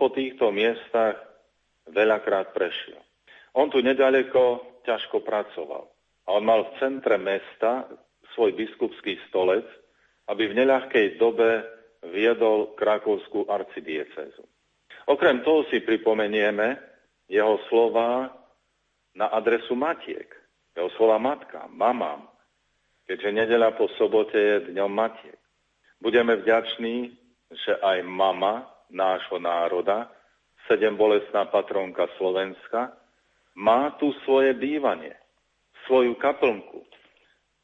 po týchto miestach veľakrát prešiel. On tu nedaleko ťažko pracoval. A on mal v centre mesta svoj biskupský stolec, aby v neľahkej dobe viedol krakovskú arcidiecezu. Okrem toho si pripomenieme jeho slova na adresu matiek. Jeho slova matka, mamám, keďže nedela po sobote je dňom matiek. Budeme vďační, že aj mama nášho národa, sedem bolestná patronka Slovenska, má tu svoje bývanie, svoju kaplnku.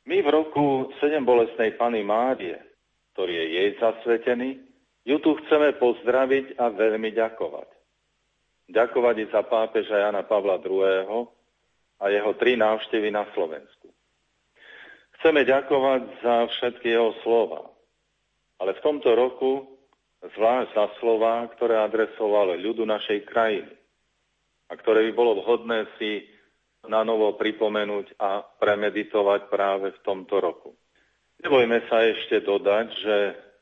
My v roku sedem bolestnej Pany Márie, ktorý je jej zasvetený, ju tu chceme pozdraviť a veľmi ďakovať. Ďakovať i za pápeža Jana Pavla II. a jeho tri návštevy na Slovensku. Chceme ďakovať za všetky jeho slova, ale v tomto roku zvlášť za slova, ktoré adresovali ľudu našej krajiny a ktoré by bolo vhodné si na novo pripomenúť a premeditovať práve v tomto roku. Nebojme sa ešte dodať, že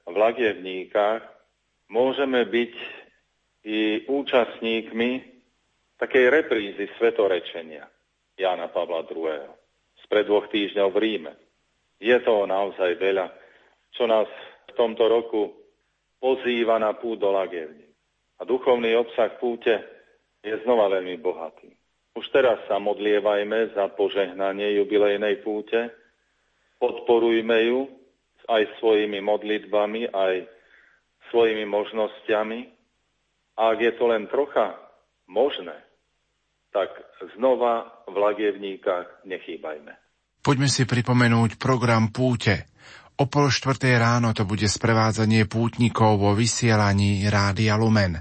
v Lagievníkach môžeme byť i účastníkmi takej reprízy svetorečenia Jana Pavla II. spred dvoch týždňov v Ríme. Je to naozaj veľa, čo nás v tomto roku pozýva na púd do Lagievní. A duchovný obsah púte je znova veľmi bohatý. Už teraz sa modlievajme za požehnanie jubilejnej púte, podporujme ju aj svojimi modlitbami, aj svojimi možnosťami. A ak je to len trocha možné, tak znova v Lagievníkach nechýbajme. Poďme si pripomenúť program púte. O pol štvrtej ráno to bude sprevádzanie pútnikov vo vysielaní Rádia Lumen,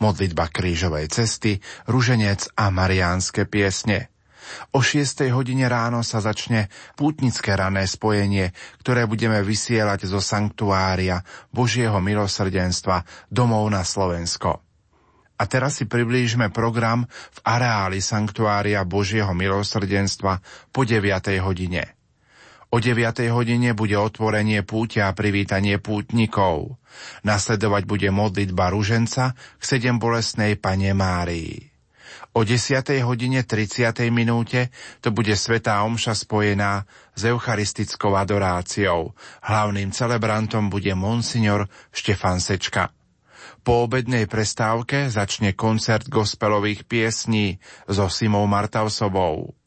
modlitba krížovej cesty, ruženec a mariánske piesne. O 6. hodine ráno sa začne pútnické rané spojenie, ktoré budeme vysielať zo sanktuária Božieho milosrdenstva domov na Slovensko. A teraz si priblížme program v areáli sanktuária Božieho milosrdenstva po 9. hodine. O 9. hodine bude otvorenie púťa a privítanie pútnikov. Nasledovať bude modlitba ruženca k sedem bolesnej pane Márii. O 10. hodine 30. minúte to bude svetá omša spojená s eucharistickou adoráciou. Hlavným celebrantom bude monsignor Štefan Sečka. Po obednej prestávke začne koncert gospelových piesní so Simou Martausovou.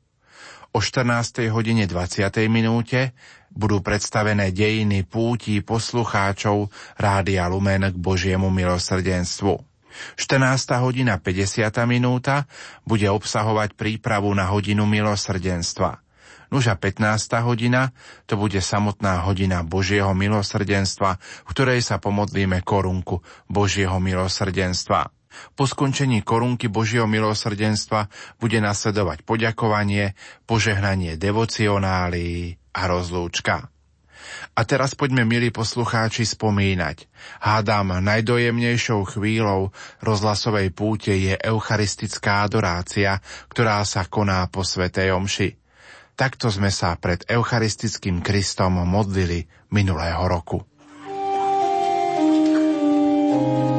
O 14. hodine 20. minúte budú predstavené dejiny púti poslucháčov Rádia Lumen k Božiemu milosrdenstvu. 14. hodina 50. minúta bude obsahovať prípravu na hodinu milosrdenstva. Nuž a 15. hodina to bude samotná hodina Božieho milosrdenstva, v ktorej sa pomodlíme korunku Božieho milosrdenstva. Po skončení korunky Božieho milosrdenstva bude nasledovať poďakovanie, požehnanie devocionálií a rozlúčka. A teraz poďme, milí poslucháči, spomínať. Hádam, najdojemnejšou chvíľou rozhlasovej púte je eucharistická adorácia, ktorá sa koná po Svetej Omši. Takto sme sa pred eucharistickým Kristom modlili minulého roku. Nech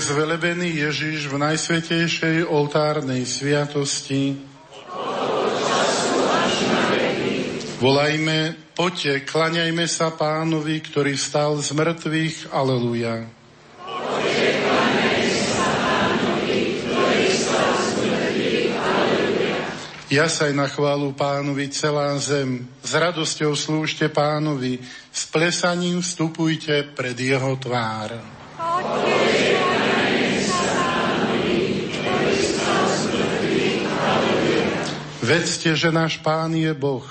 zvelebený Ježiš v najsvetejšej oltárnej sviatosti. Volajme, poďte, klaňajme sa pánovi, ktorý vstal z mŕtvych. Aleluja. Jasaj na chválu pánovi celá zem, s radosťou slúžte pánovi, s plesaním vstupujte pred jeho tvár. Vedzte, že náš Pán je Boh.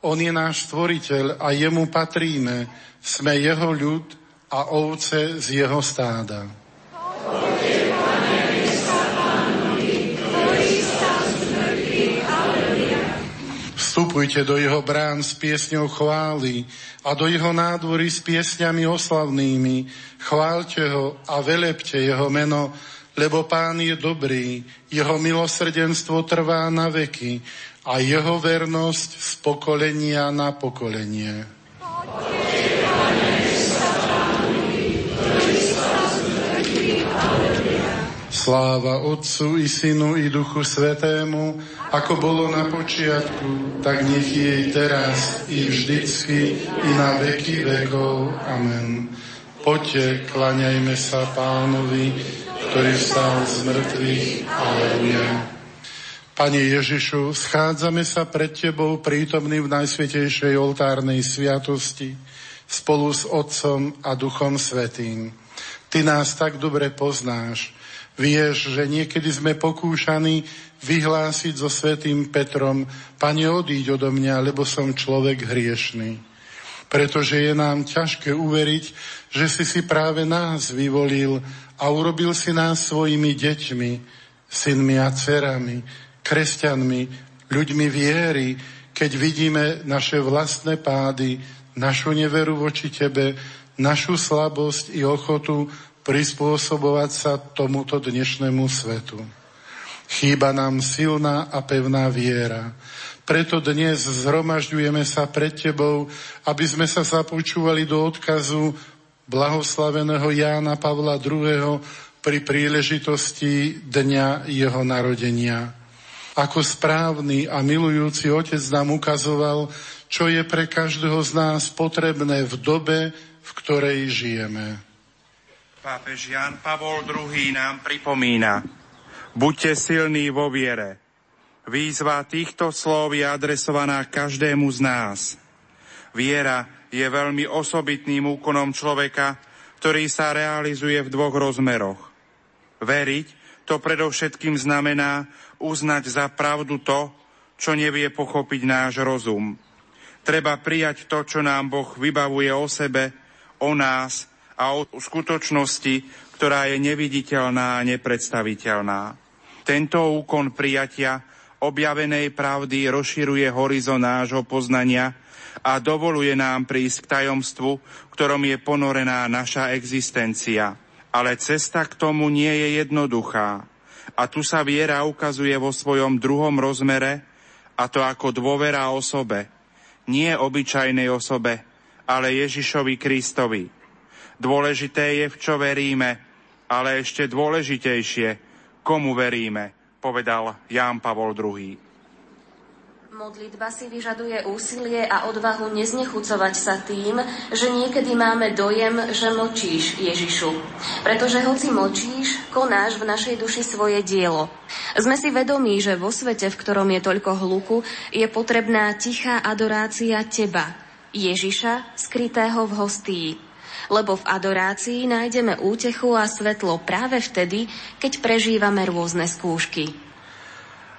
On je náš stvoriteľ a jemu patríme. Sme jeho ľud a ovce z jeho stáda. Vstupujte do jeho brán s piesňou chvály a do jeho nádvory s piesňami oslavnými. Chválte ho a velepte jeho meno, lebo Pán je dobrý, jeho milosrdenstvo trvá na veky a jeho vernosť z pokolenia na pokolenie. Sláva Otcu i Synu i Duchu Svetému, ako bolo na počiatku, tak nech je teraz i vždycky i na veky vekov. Amen. Poďte, klaňajme sa pánovi, ktorý vstal z mŕtvych. Aleluja. Pane Ježišu, schádzame sa pred Tebou prítomný v Najsvetejšej oltárnej sviatosti spolu s Otcom a Duchom Svetým. Ty nás tak dobre poznáš. Vieš, že niekedy sme pokúšaní vyhlásiť so Svetým Petrom, Pane, odíď odo mňa, lebo som človek hriešný. Pretože je nám ťažké uveriť, že si si práve nás vyvolil a urobil si nás svojimi deťmi, synmi a dcerami, kresťanmi, ľuďmi viery, keď vidíme naše vlastné pády, našu neveru voči Tebe, našu slabosť i ochotu prispôsobovať sa tomuto dnešnému svetu. Chýba nám silná a pevná viera. Preto dnes zhromažďujeme sa pred Tebou, aby sme sa započúvali do odkazu blahoslaveného Jána Pavla II. pri príležitosti dňa jeho narodenia. Ako správny a milujúci otec nám ukazoval, čo je pre každého z nás potrebné v dobe, v ktorej žijeme. Pápež Jan Pavol II nám pripomína, buďte silní vo viere. Výzva týchto slov je adresovaná každému z nás. Viera je veľmi osobitným úkonom človeka, ktorý sa realizuje v dvoch rozmeroch. Veriť to predovšetkým znamená uznať za pravdu to, čo nevie pochopiť náš rozum. Treba prijať to, čo nám Boh vybavuje o sebe, o nás a o skutočnosti, ktorá je neviditeľná a nepredstaviteľná. Tento úkon prijatia objavenej pravdy rozširuje horizont nášho poznania a dovoluje nám prísť k tajomstvu, ktorom je ponorená naša existencia. Ale cesta k tomu nie je jednoduchá. A tu sa viera ukazuje vo svojom druhom rozmere, a to ako dôvera osobe. Nie obyčajnej osobe, ale Ježišovi Kristovi. Dôležité je, v čo veríme, ale ešte dôležitejšie, komu veríme, povedal Ján Pavol II. Modlitba si vyžaduje úsilie a odvahu neznechucovať sa tým, že niekedy máme dojem, že močíš Ježišu. Pretože hoci močíš, konáš v našej duši svoje dielo. Sme si vedomí, že vo svete, v ktorom je toľko hluku, je potrebná tichá adorácia Teba, Ježiša, skrytého v hostii. Lebo v adorácii nájdeme útechu a svetlo práve vtedy, keď prežívame rôzne skúšky.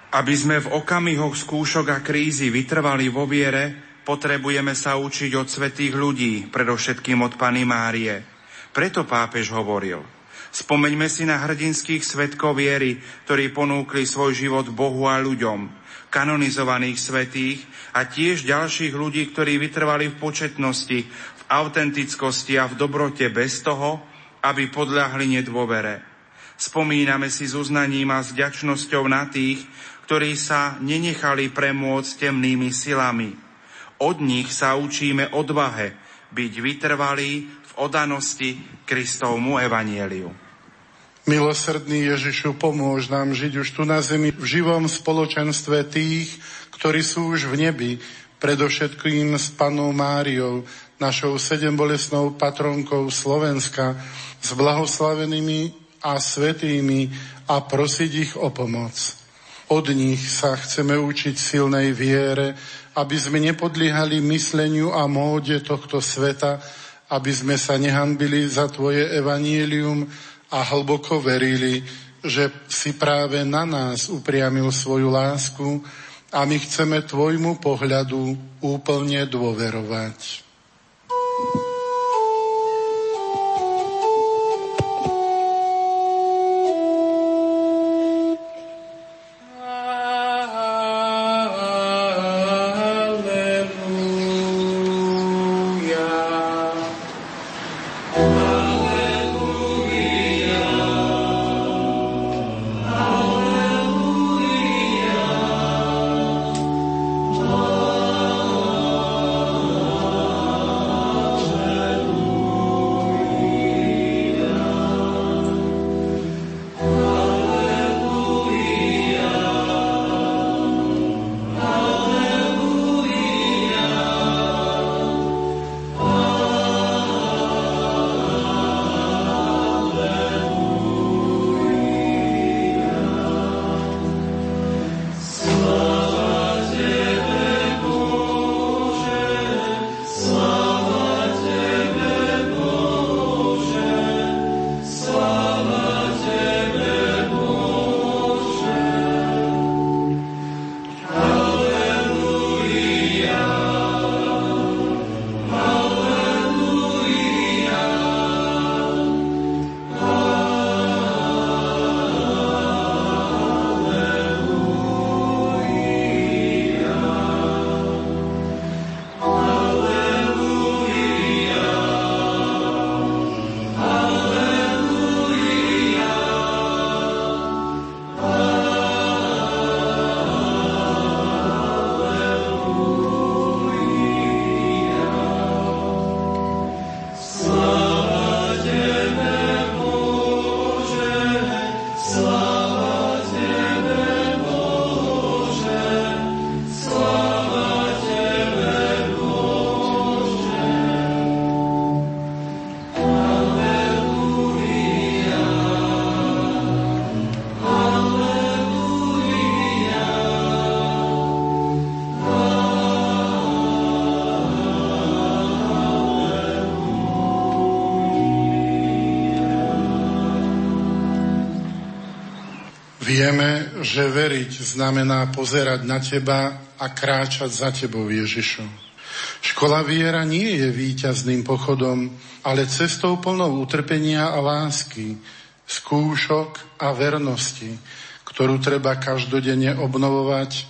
Aby sme v okamihoch skúšok a krízy vytrvali vo viere, potrebujeme sa učiť od svetých ľudí, predovšetkým od Pany Márie. Preto pápež hovoril, spomeňme si na hrdinských svetkov viery, ktorí ponúkli svoj život Bohu a ľuďom, kanonizovaných svetých a tiež ďalších ľudí, ktorí vytrvali v početnosti, autentickosti a v dobrote bez toho, aby podľahli nedôvere. Spomíname si s uznaním a s ďačnosťou na tých, ktorí sa nenechali premôcť temnými silami. Od nich sa učíme odvahe byť vytrvalí v odanosti Kristovmu evanieliu. Milosrdný Ježišu, pomôž nám žiť už tu na zemi v živom spoločenstve tých, ktorí sú už v nebi, predovšetkým s panou Máriou, našou sedembolesnou patronkou Slovenska, s blahoslavenými a svetými a prosiť ich o pomoc. Od nich sa chceme učiť silnej viere, aby sme nepodliehali mysleniu a móde tohto sveta, aby sme sa nehanbili za Tvoje evanielium, a hlboko verili, že si práve na nás upriamil svoju lásku a my chceme tvojmu pohľadu úplne dôverovať. Vieme, že veriť znamená pozerať na teba a kráčať za tebou, Ježišu. Škola viera nie je víťazným pochodom, ale cestou plnou utrpenia a lásky, skúšok a vernosti, ktorú treba každodenne obnovovať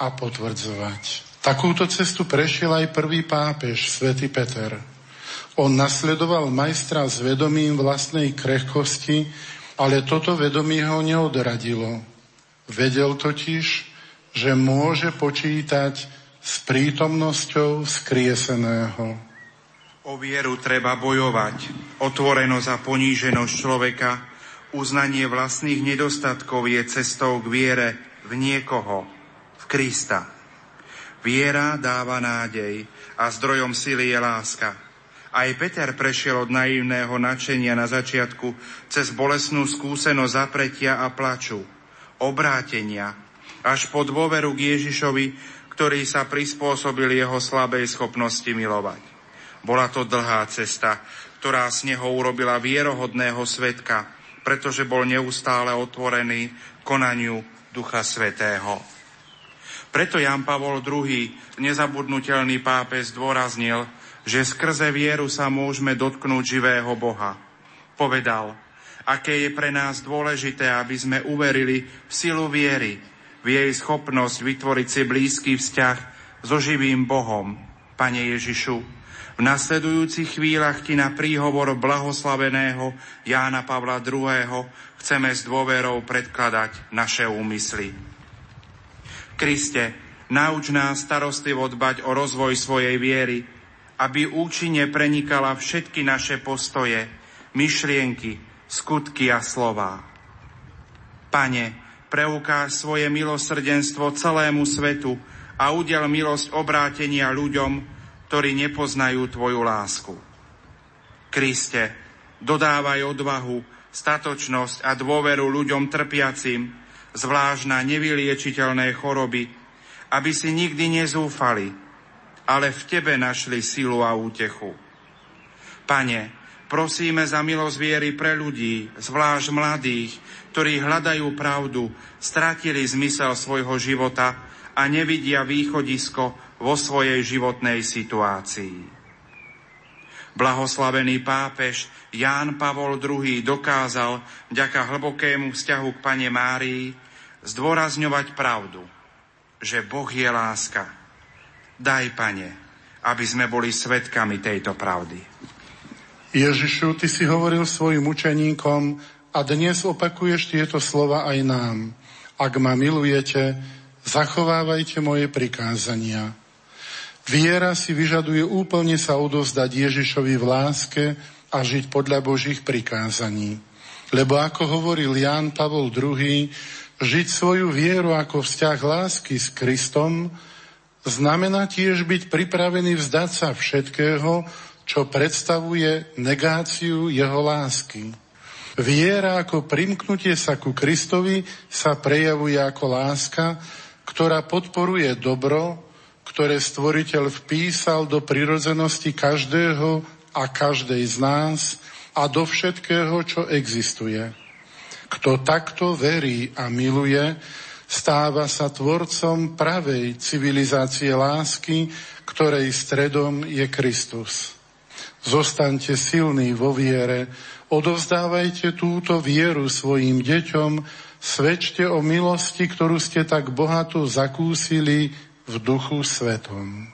a potvrdzovať. Takúto cestu prešiel aj prvý pápež, svätý Peter. On nasledoval majstra s vedomím vlastnej krehkosti ale toto vedomie ho neodradilo. Vedel totiž, že môže počítať s prítomnosťou skrieseného. O vieru treba bojovať, otvorenosť a poníženosť človeka, uznanie vlastných nedostatkov je cestou k viere v niekoho, v Krista. Viera dáva nádej a zdrojom sily je láska. Aj Peter prešiel od naivného nadšenia na začiatku cez bolesnú skúsenosť zapretia a plaču, obrátenia, až po dôveru k Ježišovi, ktorý sa prispôsobil jeho slabej schopnosti milovať. Bola to dlhá cesta, ktorá z neho urobila vierohodného svetka, pretože bol neustále otvorený konaniu Ducha Svetého. Preto Jan Pavol II, nezabudnutelný pápež, zdôraznil, že skrze vieru sa môžeme dotknúť živého Boha. Povedal, aké je pre nás dôležité, aby sme uverili v silu viery, v jej schopnosť vytvoriť si blízky vzťah so živým Bohom. Pane Ježišu, v nasledujúcich chvíľach ti na príhovor blahoslaveného Jána Pavla II. chceme s dôverou predkladať naše úmysly. Kriste, nauč nás starostlivo dbať o rozvoj svojej viery, aby účinne prenikala všetky naše postoje, myšlienky, skutky a slova. Pane, preukáž svoje milosrdenstvo celému svetu a udel milosť obrátenia ľuďom, ktorí nepoznajú Tvoju lásku. Kriste, dodávaj odvahu, statočnosť a dôveru ľuďom trpiacim, zvlášť na nevyliečiteľné choroby, aby si nikdy nezúfali, ale v Tebe našli silu a útechu. Pane, prosíme za milosť viery pre ľudí, zvlášť mladých, ktorí hľadajú pravdu, stratili zmysel svojho života a nevidia východisko vo svojej životnej situácii. Blahoslavený pápež Ján Pavol II dokázal vďaka hlbokému vzťahu k Pane Márii zdôrazňovať pravdu, že Boh je láska. Daj, Pane, aby sme boli svetkami tejto pravdy. Ježišu, Ty si hovoril svojim učeníkom a dnes opakuješ tieto slova aj nám. Ak ma milujete, zachovávajte moje prikázania. Viera si vyžaduje úplne sa odozdať Ježišovi v láske a žiť podľa Božích prikázaní. Lebo ako hovoril Ján Pavol II, žiť svoju vieru ako vzťah lásky s Kristom znamená tiež byť pripravený vzdať sa všetkého, čo predstavuje negáciu jeho lásky. Viera ako primknutie sa ku Kristovi sa prejavuje ako láska, ktorá podporuje dobro, ktoré stvoriteľ vpísal do prirodzenosti každého a každej z nás a do všetkého, čo existuje. Kto takto verí a miluje, stáva sa tvorcom pravej civilizácie lásky, ktorej stredom je Kristus. Zostaňte silní vo viere, odovzdávajte túto vieru svojim deťom, svedčte o milosti, ktorú ste tak bohato zakúsili v Duchu Svetom.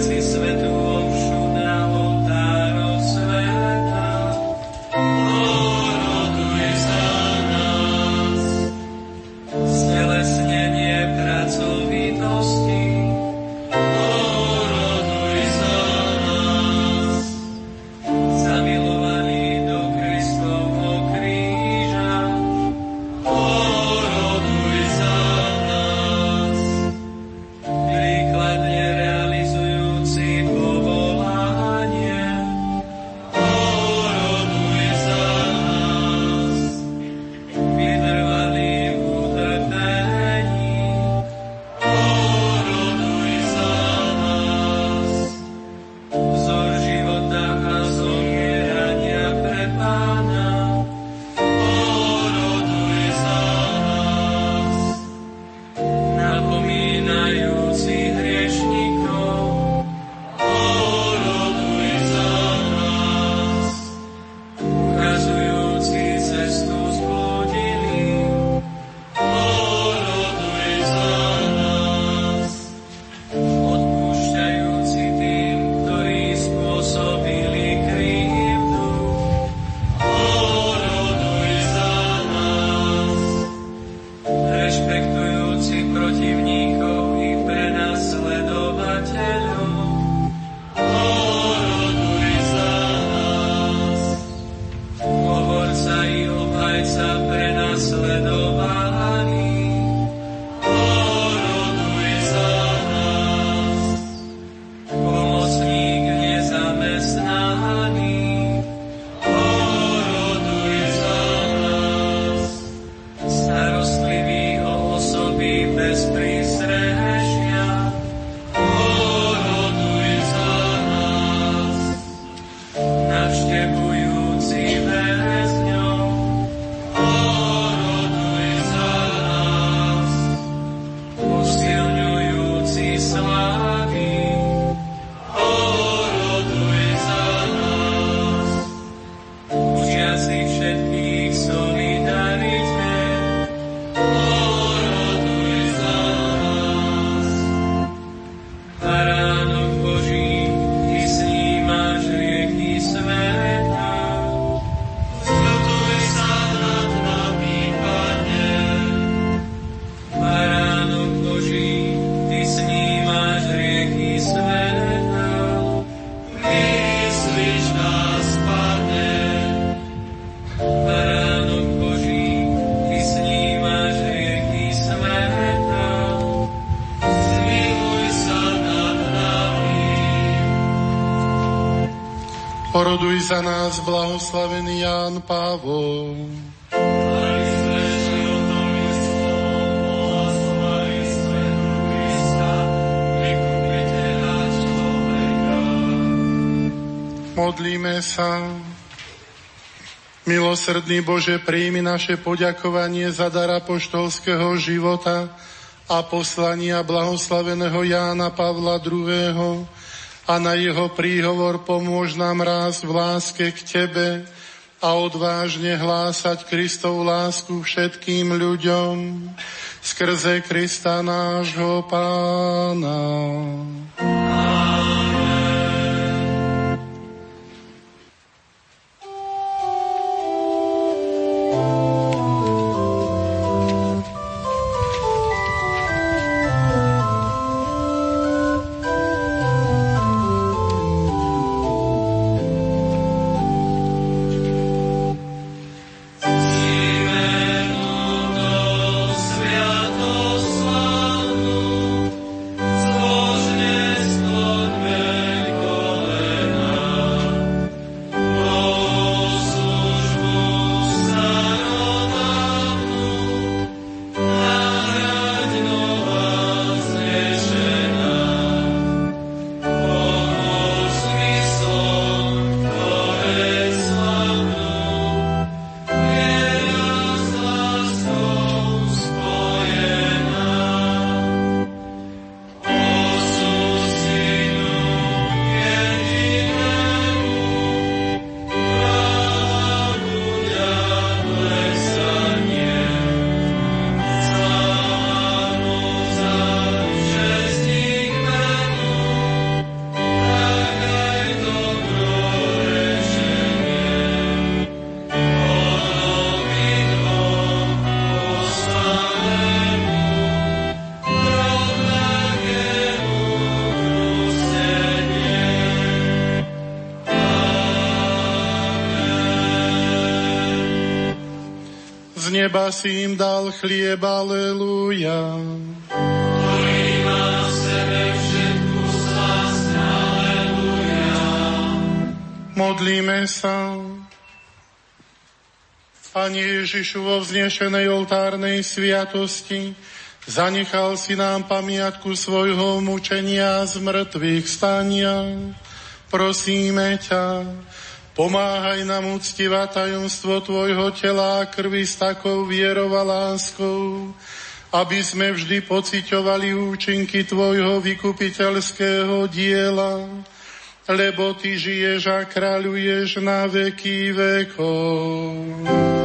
Za blahoslavený Ján Pavol. Modlíme sa. Milosrdný Bože, príjmi naše poďakovanie za dar apoštolského života a poslania blahoslaveného Jána Pavla II a na jeho príhovor pomôž nám raz v láske k Tebe a odvážne hlásať Kristov lásku všetkým ľuďom skrze Krista nášho Pána. Neba si im dal chlieb, aleluja. Modlíme sa. Pane Ježišu, vo vznešenej oltárnej sviatosti, zanechal si nám pamiatku svojho mučenia z mŕtvych stania. Prosíme ťa, Pomáhaj nám uctivať tajomstvo Tvojho tela a krvi s takou vierou a láskou, aby sme vždy pociťovali účinky Tvojho vykupiteľského diela, lebo Ty žiješ a kráľuješ na veky vekov.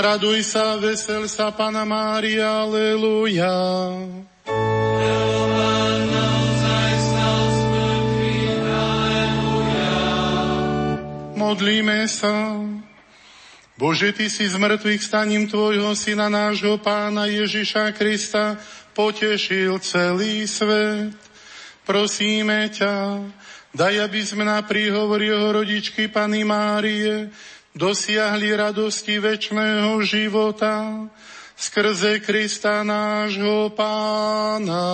Raduj sa, vesel sa, Pana Mária, aleluja. Modlíme sa. Bože, Ty si z mŕtvych staním Tvojho Syna, nášho Pána Ježiša Krista, potešil celý svet. Prosíme ťa, daj, aby sme na príhovor jeho rodičky Pany Márie dosiahli radosti väčšného života skrze Krista nášho Pána.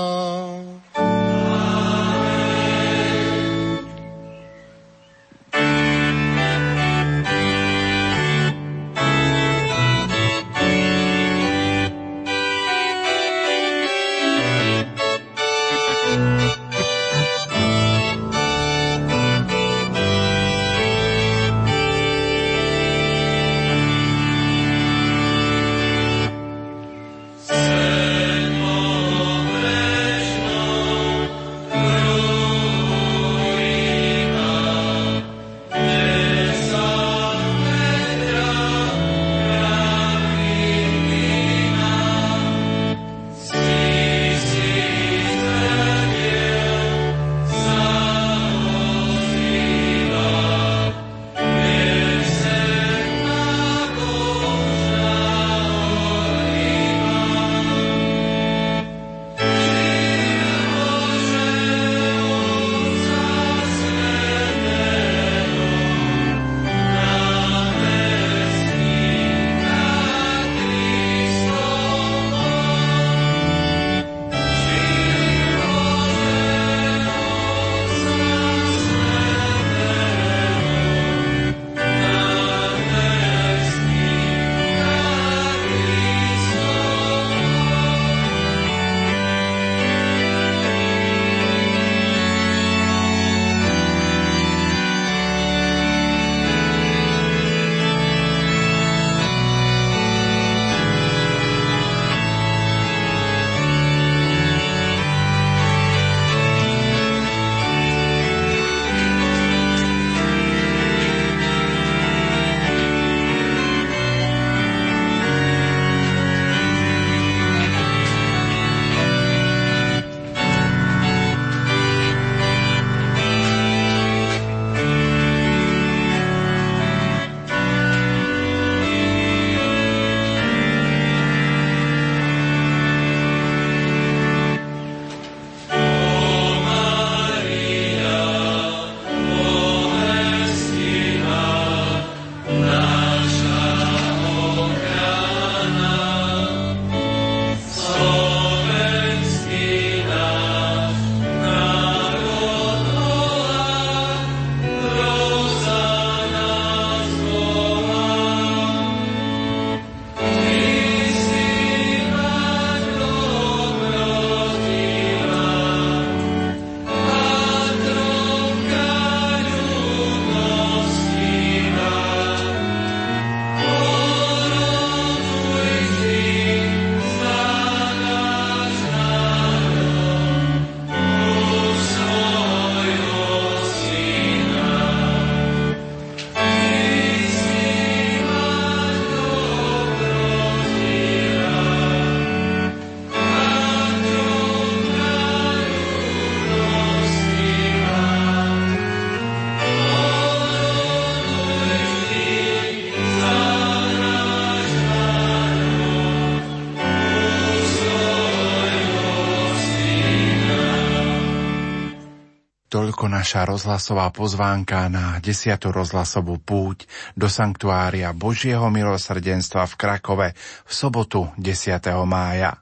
Toľko naša rozhlasová pozvánka na 10. rozhlasovú púť do Sanktuária Božieho milosrdenstva v Krakove v sobotu 10. mája.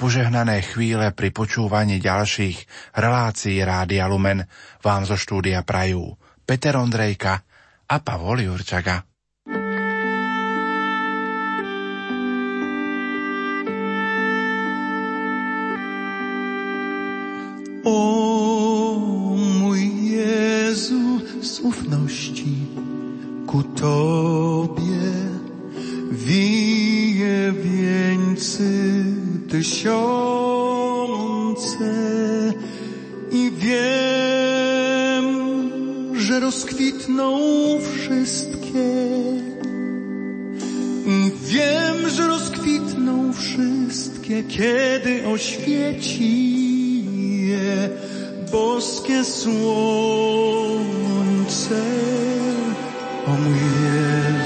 Požehnané chvíle pri počúvaní ďalších relácií Rádia Lumen vám zo štúdia prajú Peter Ondrejka a Pavol Jurčaga. Ufności ku Tobie wije wieńcy tysiące i wiem, że rozkwitną wszystkie. Wiem, że rozkwitną wszystkie, kiedy oświeci boskie słońce. Say, o mujer.